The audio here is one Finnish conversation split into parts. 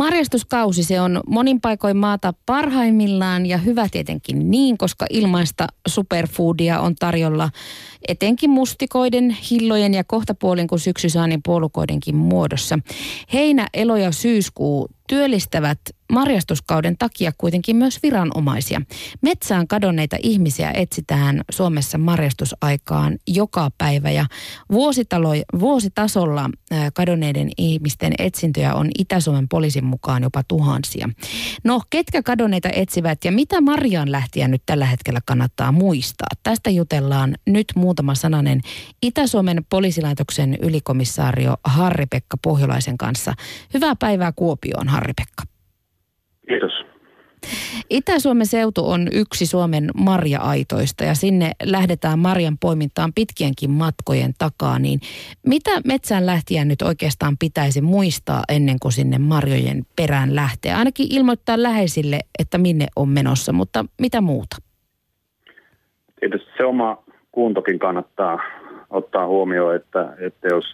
Marjastuskausi se on monin paikoin maata parhaimmillaan ja hyvä tietenkin niin, koska ilmaista superfoodia on tarjolla etenkin mustikoiden, hillojen ja kohtapuolin kuin syksysaanin puolukoidenkin muodossa. Heinä, elo ja syyskuu työllistävät marjastuskauden takia kuitenkin myös viranomaisia. Metsään kadonneita ihmisiä etsitään Suomessa marjastusaikaan joka päivä ja vuositalo, vuositasolla kadonneiden ihmisten etsintöjä on Itä-Suomen poliisin mukaan jopa tuhansia. No, ketkä kadonneita etsivät ja mitä Marjaan lähtiä nyt tällä hetkellä kannattaa muistaa? Tästä jutellaan nyt muutama sananen Itä-Suomen poliisilaitoksen ylikomissaario Harri-Pekka Pohjolaisen kanssa. Hyvää päivää Kuopioon, Harri-Pekka. Kiitos. Itä-Suomen seutu on yksi Suomen marja-aitoista ja sinne lähdetään marjan poimintaan pitkienkin matkojen takaa. Niin mitä metsään lähtiä nyt oikeastaan pitäisi muistaa ennen kuin sinne marjojen perään lähtee? Ainakin ilmoittaa läheisille, että minne on menossa, mutta mitä muuta? Tietysti se oma kuntokin kannattaa ottaa huomioon, että, että jos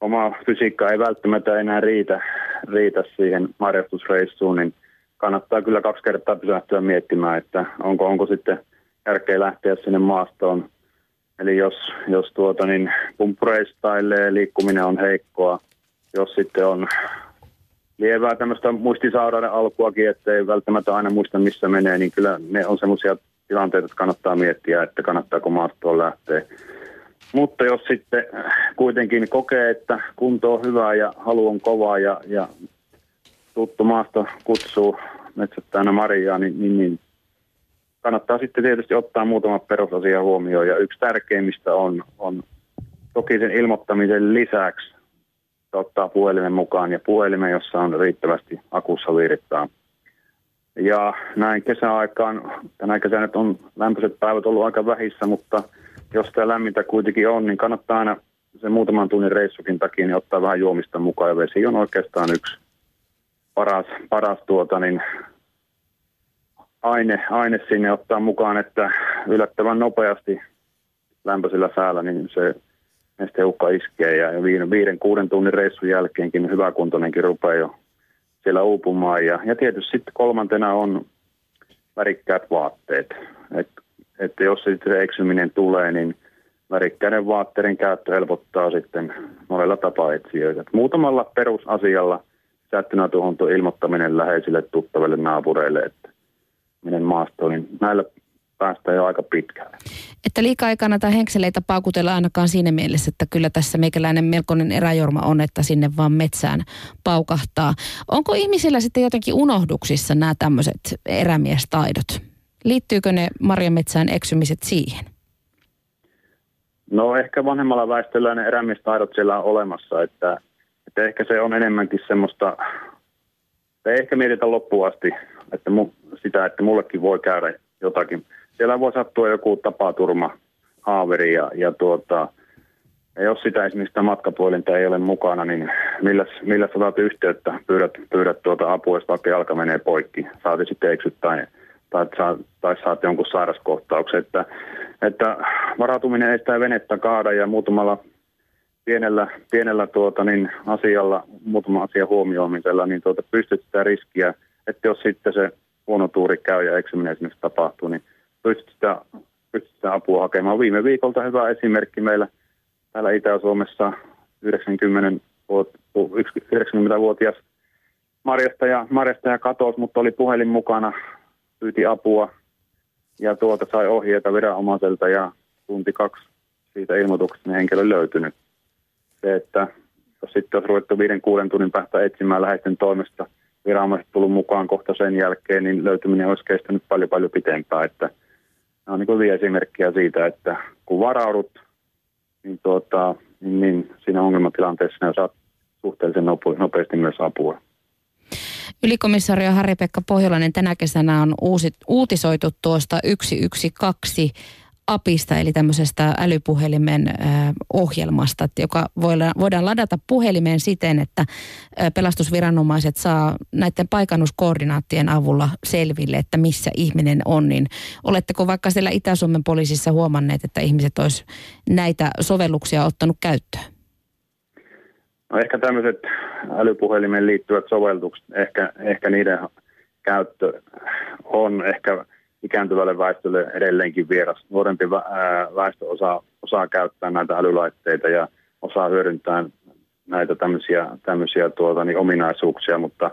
oma fysiikka ei välttämättä enää riitä, riitä siihen marjastusreissuun, niin kannattaa kyllä kaksi kertaa pysähtyä miettimään, että onko, onko sitten järkeä lähteä sinne maastoon. Eli jos, jos tuota, niin pumpureistailee, liikkuminen on heikkoa, jos sitten on lievää tämmöistä muistisairauden alkuakin, ettei välttämättä aina muista missä menee, niin kyllä ne on semmoisia tilanteita, että kannattaa miettiä, että kannattaako maastoon lähteä. Mutta jos sitten kuitenkin kokee, että kunto on hyvä ja halu on kova ja, ja tuttu maasto kutsuu metsättäjänä Mariaa, niin, niin, niin kannattaa sitten tietysti ottaa muutama perusasia huomioon. Ja yksi tärkeimmistä on, on toki sen ilmoittamisen lisäksi ottaa puhelimen mukaan ja puhelimen, jossa on riittävästi akussa virtaa. Ja näin kesäaikaan, tänä kesänä on lämpöiset päivät ollut aika vähissä, mutta jos tämä lämmintä kuitenkin on, niin kannattaa aina se muutaman tunnin reissukin takia niin ottaa vähän juomista mukaan. Ja vesi on oikeastaan yksi paras, paras tuota, niin aine, aine sinne ottaa mukaan, että yllättävän nopeasti lämpöisellä säällä niin se nesteukka iskee ja viiden, viiden, kuuden tunnin reissun jälkeenkin hyväkuntoinenkin rupeaa jo siellä uupumaan. Ja, ja tietysti sitten kolmantena on värikkäät vaatteet. Et, että jos sitten se eksyminen tulee, niin värikkäiden vaatteiden käyttö helpottaa sitten monella tapaa etsijöitä. Muutamalla perusasialla tuo ilmoittaminen läheisille tuttaville naapureille, että menen maastoon, niin näillä päästään jo aika pitkälle. Että liikaa ei kannata henkseleitä paukutella ainakaan siinä mielessä, että kyllä tässä meikäläinen melkoinen eräjorma on, että sinne vaan metsään paukahtaa. Onko ihmisillä sitten jotenkin unohduksissa nämä tämmöiset erämiestaidot? Liittyykö ne marjametsään eksymiset siihen? No ehkä vanhemmalla väestöllä ne erämiestaidot siellä on olemassa, että, että ehkä se on enemmänkin semmoista, ei ehkä mietitä loppuun asti että mu, sitä, että mullekin voi käydä jotakin. Siellä voi sattua joku tapaturma, haaveri ja, ja tuota, ja jos sitä esimerkiksi sitä matkapuolinta ei ole mukana, niin millä, millä saat yhteyttä, pyydät, pyydät tuota apua, jos vaikka jalka menee poikki, saati sitten eksyt tai, tai, tai, tai saat jonkun sairaskohtauksen. Että, että varautuminen ei sitä venettä kaada ja muutamalla pienellä, pienellä tuota, niin asialla, muutama asia huomioimisella, niin tuota, pystyt sitä riskiä, että jos sitten se huono tuuri käy ja eksyminen esimerkiksi tapahtuu, niin pystyt sitä, pystyt sitä apua hakemaan. Viime viikolta hyvä esimerkki meillä täällä Itä-Suomessa 90 90-vuotias marjastaja, marjastaja katosi, mutta oli puhelin mukana, pyyti apua ja tuolta sai ohjeita viranomaiselta ja tunti kaksi siitä ilmoituksesta niin henkilö löytynyt. Se, että jos sitten olisi ruvettu viiden kuuden tunnin päästä etsimään läheisten toimesta, viranomaiset tullut mukaan kohta sen jälkeen, niin löytyminen olisi kestänyt paljon paljon pitempään, että nämä on niin hyviä esimerkkejä siitä, että kun varaudut, niin, tuota, niin, niin siinä ongelmatilanteessa ne saat suhteellisen nopeasti myös apua. Ylikomissario Harri-Pekka Pohjolainen tänä kesänä on uusi, uutisoitu tuosta 112 apista, eli tämmöisestä älypuhelimen ohjelmasta, joka voidaan ladata puhelimeen siten, että pelastusviranomaiset saa näiden paikannuskoordinaattien avulla selville, että missä ihminen on. Niin oletteko vaikka siellä Itä-Suomen poliisissa huomanneet, että ihmiset olisi näitä sovelluksia ottanut käyttöön? No ehkä tämmöiset älypuhelimen liittyvät sovellukset, ehkä, ehkä niiden käyttö on ehkä ikääntyvälle väestölle edelleenkin vieras. Nuorempi väestö osaa, osaa käyttää näitä älylaitteita ja osaa hyödyntää näitä tämmöisiä, tämmöisiä tuota, niin ominaisuuksia, mutta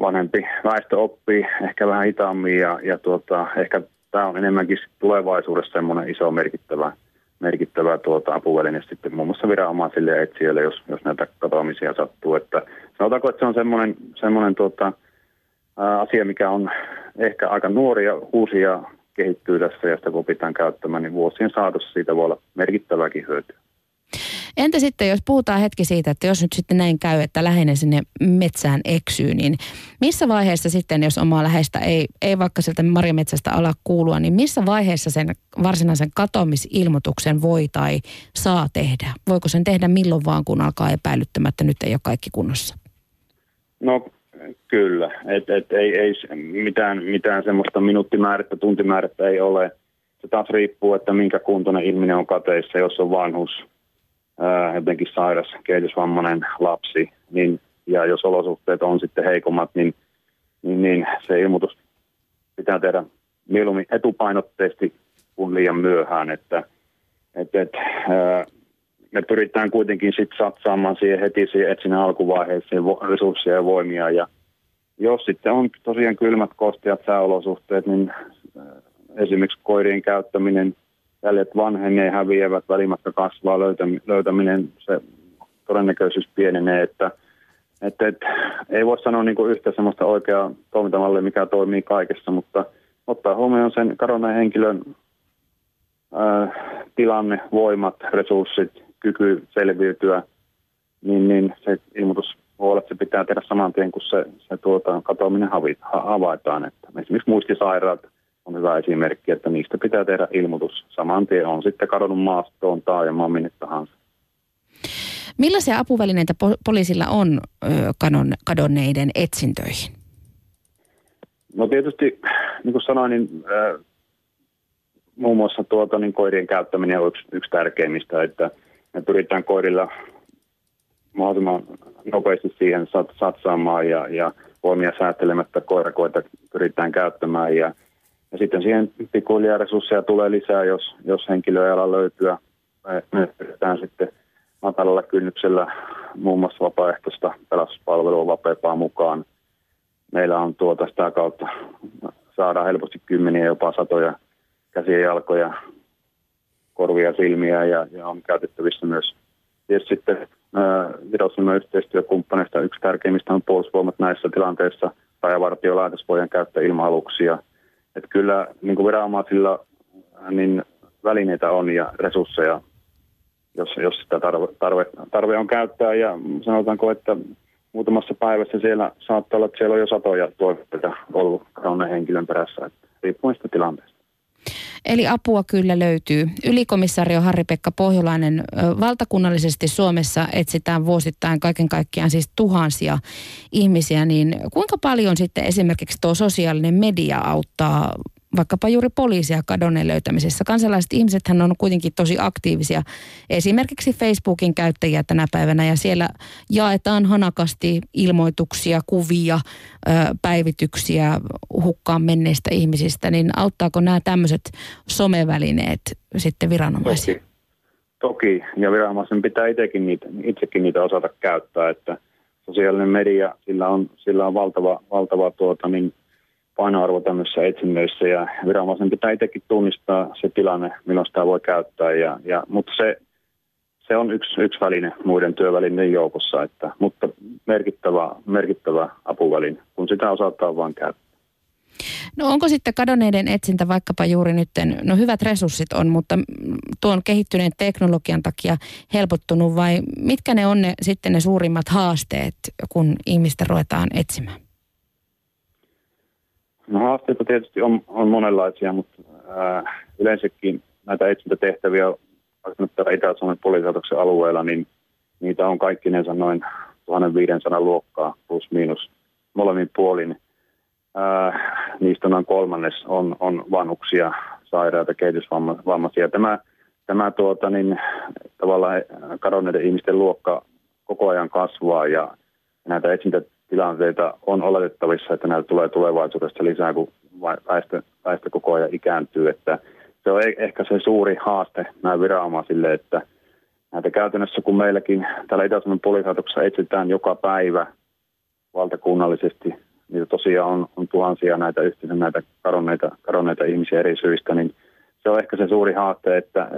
vanhempi väestö oppii ehkä vähän hitaammin ja, ja tuota, ehkä tämä on enemmänkin tulevaisuudessa semmoinen iso merkittävä, merkittävä tuota, apuväline sitten muun muassa viranomaisille ja etsijöille, jos, jos näitä katoamisia sattuu. Että sanotaanko, että se on semmoinen, semmoinen tuota, ää, asia, mikä on ehkä aika nuori ja uusi ja kehittyy tässä ja sitä kun pitää käyttämään, niin vuosien saatossa siitä voi olla merkittäväkin hyötyä. Entä sitten, jos puhutaan hetki siitä, että jos nyt sitten näin käy, että läheinen sinne metsään eksyy, niin missä vaiheessa sitten, jos omaa läheistä ei, ei vaikka sieltä marjametsästä ala kuulua, niin missä vaiheessa sen varsinaisen katoamisilmoituksen voi tai saa tehdä? Voiko sen tehdä milloin vaan, kun alkaa epäilyttämättä, nyt ei ole kaikki kunnossa? No kyllä, et, et, ei, ei mitään, mitään semmoista minuuttimäärättä, tuntimäärättä ei ole. Se taas riippuu, että minkä kuntoinen ihminen on kateissa, jos on vanhus, ää, jotenkin sairas, kehitysvammainen lapsi, niin, ja jos olosuhteet on sitten heikommat, niin, niin, niin se ilmoitus pitää tehdä mieluummin etupainotteisesti kuin liian myöhään, että et, et, ää, me pyritään kuitenkin sitten satsaamaan siihen heti siihen etsinnän alkuvaiheeseen resursseja ja voimia. Ja jos sitten on tosiaan kylmät kosteat sääolosuhteet, niin esimerkiksi koirien käyttäminen – jäljet vanhenee, häviävät, välimatka kasvaa, löytäminen, se todennäköisyys pienenee, että että, että ei voi sanoa niin kuin yhtä sellaista oikeaa toimintamallia, mikä toimii kaikessa, mutta ottaa huomioon sen kadonneen henkilön ää, tilanne, voimat, resurssit, kyky selviytyä, niin, niin se ilmoitus voi olla, että se pitää tehdä saman tien, kun se, se tuota, katoaminen havaitaan. Että esimerkiksi muistisairaat on hyvä esimerkki, että niistä pitää tehdä ilmoitus saman tien. On sitten kadonnut maastoon, taajamaan, minne tahansa. Millaisia apuvälineitä poliisilla on kadonneiden etsintöihin? No tietysti, niin kuin sanoin, niin äh, muun muassa tuota, niin koirien käyttäminen on yksi, yksi tärkeimmistä, että me pyritään koirilla mahdollisimman nopeasti siihen satsaamaan ja, ja voimia säätelemättä koirakoita pyritään käyttämään ja ja sitten siihen pikkuhiljaa resursseja tulee lisää, jos, jos henkilö ei ala löytyä. Me, me pyritään sitten matalalla kynnyksellä muun muassa vapaaehtoista pelastuspalvelua vapeapaa mukaan. Meillä on tuota sitä kautta saadaan helposti kymmeniä, jopa satoja käsiä, jalkoja, korvia, silmiä ja, ja on käytettävissä myös tietysti sitten virallisemme yhteistyökumppaneista yksi tärkeimmistä on puolustusvoimat näissä tilanteissa. Rajavartiolaitos voidaan käyttää ilma-aluksia, että kyllä niin kuin viranomaisilla niin välineitä on ja resursseja, jos, jos sitä tarve, tarve, tarve on käyttää. Ja sanotaanko, että muutamassa päivässä siellä saattaa olla, että siellä on jo satoja toimenpiteitä ollut kadonneen henkilön perässä, riippuen sitä tilanteesta. Eli apua kyllä löytyy. Ylikomissario Harri-Pekka Pohjolainen, valtakunnallisesti Suomessa etsitään vuosittain kaiken kaikkiaan siis tuhansia ihmisiä, niin kuinka paljon sitten esimerkiksi tuo sosiaalinen media auttaa vaikkapa juuri poliisia kadonneen löytämisessä. Kansalaiset ihmisethän on kuitenkin tosi aktiivisia. Esimerkiksi Facebookin käyttäjiä tänä päivänä ja siellä jaetaan hanakasti ilmoituksia, kuvia, päivityksiä hukkaan menneistä ihmisistä. Niin auttaako nämä tämmöiset somevälineet sitten viranomaisia? Toki. Toki, ja viranomaisen pitää itsekin niitä, itsekin niitä osata käyttää, että sosiaalinen media, sillä on, sillä on valtava, valtava tuota, niin painoarvo tämmöisissä etsinnöissä ja viranomaisen pitää itsekin tunnistaa se tilanne, milloin sitä voi käyttää. Ja, ja, mutta se, se on yksi, yksi väline muiden työvälineiden joukossa, että, mutta merkittävä, merkittävä apuväline, kun sitä osataan vain käyttää. No onko sitten kadonneiden etsintä vaikkapa juuri nyt, no hyvät resurssit on, mutta tuon kehittyneen teknologian takia helpottunut vai mitkä ne on ne, sitten ne suurimmat haasteet, kun ihmistä ruvetaan etsimään? No haasteita tietysti on, on monenlaisia, mutta ää, yleensäkin näitä etsintätehtäviä vaikka Itä-Suomen poliisilaitoksen alueella, niin niitä on kaikkinensa noin 1500 luokkaa plus miinus molemmin puolin. Ää, niistä noin kolmannes on, on vanhuksia, sairaita, kehitysvammaisia. Tämä, tämä tuota, niin, tavallaan kadonneiden ihmisten luokka koko ajan kasvaa ja näitä etsintätilanteita on oletettavissa, että näitä tulee tulevaisuudessa lisää, kun väestö, väestö koko ajan ikääntyy. Että se on e-, ehkä se suuri haaste näin viranomaisille, että näitä käytännössä kun meilläkin täällä Itä-Suomen poliisilaitoksessa etsitään joka päivä valtakunnallisesti, niitä tosiaan on, on tuhansia näitä yhteensä näitä kadonneita, kadonneita ihmisiä eri syistä, niin se on ehkä se suuri haaste, että,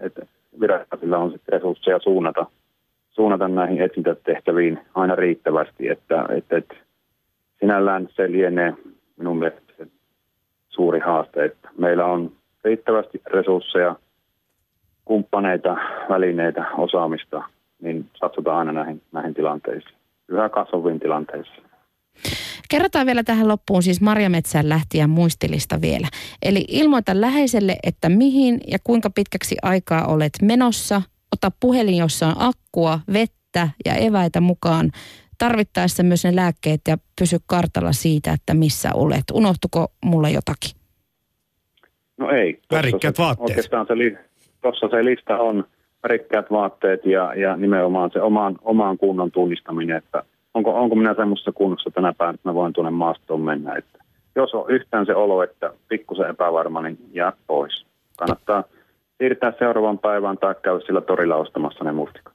että viranomaisilla on sitten resursseja suunnata, suunnata näihin etsintätehtäviin aina riittävästi, että, että, että sinällään se lienee minun mielestä se suuri haaste, että meillä on riittävästi resursseja, kumppaneita, välineitä, osaamista, niin satsutaan aina näihin, näihin tilanteisiin, yhä kasvaviin tilanteisiin. Kerrotaan vielä tähän loppuun siis Marjametsän lähtijän muistilista vielä. Eli ilmoita läheiselle, että mihin ja kuinka pitkäksi aikaa olet menossa. Ota puhelin, jossa on akkua, vettä ja eväitä mukaan. Tarvittaessa myös ne lääkkeet ja pysy kartalla siitä, että missä olet. Unohtuko mulle jotakin? No ei. Värikkäät vaatteet. Oikeastaan se, li, tossa se lista on värikkäät vaatteet ja, ja nimenomaan se oman, oman kunnon tunnistaminen, että onko, onko minä semmoisessa kunnossa tänä päivänä, että mä voin tuonne maastoon mennä. Että jos on yhtään se olo, että pikkusen epävarma, niin jää pois. Kannattaa siirtää seuraavan päivään tai käydä sillä torilla ostamassa ne mustikat.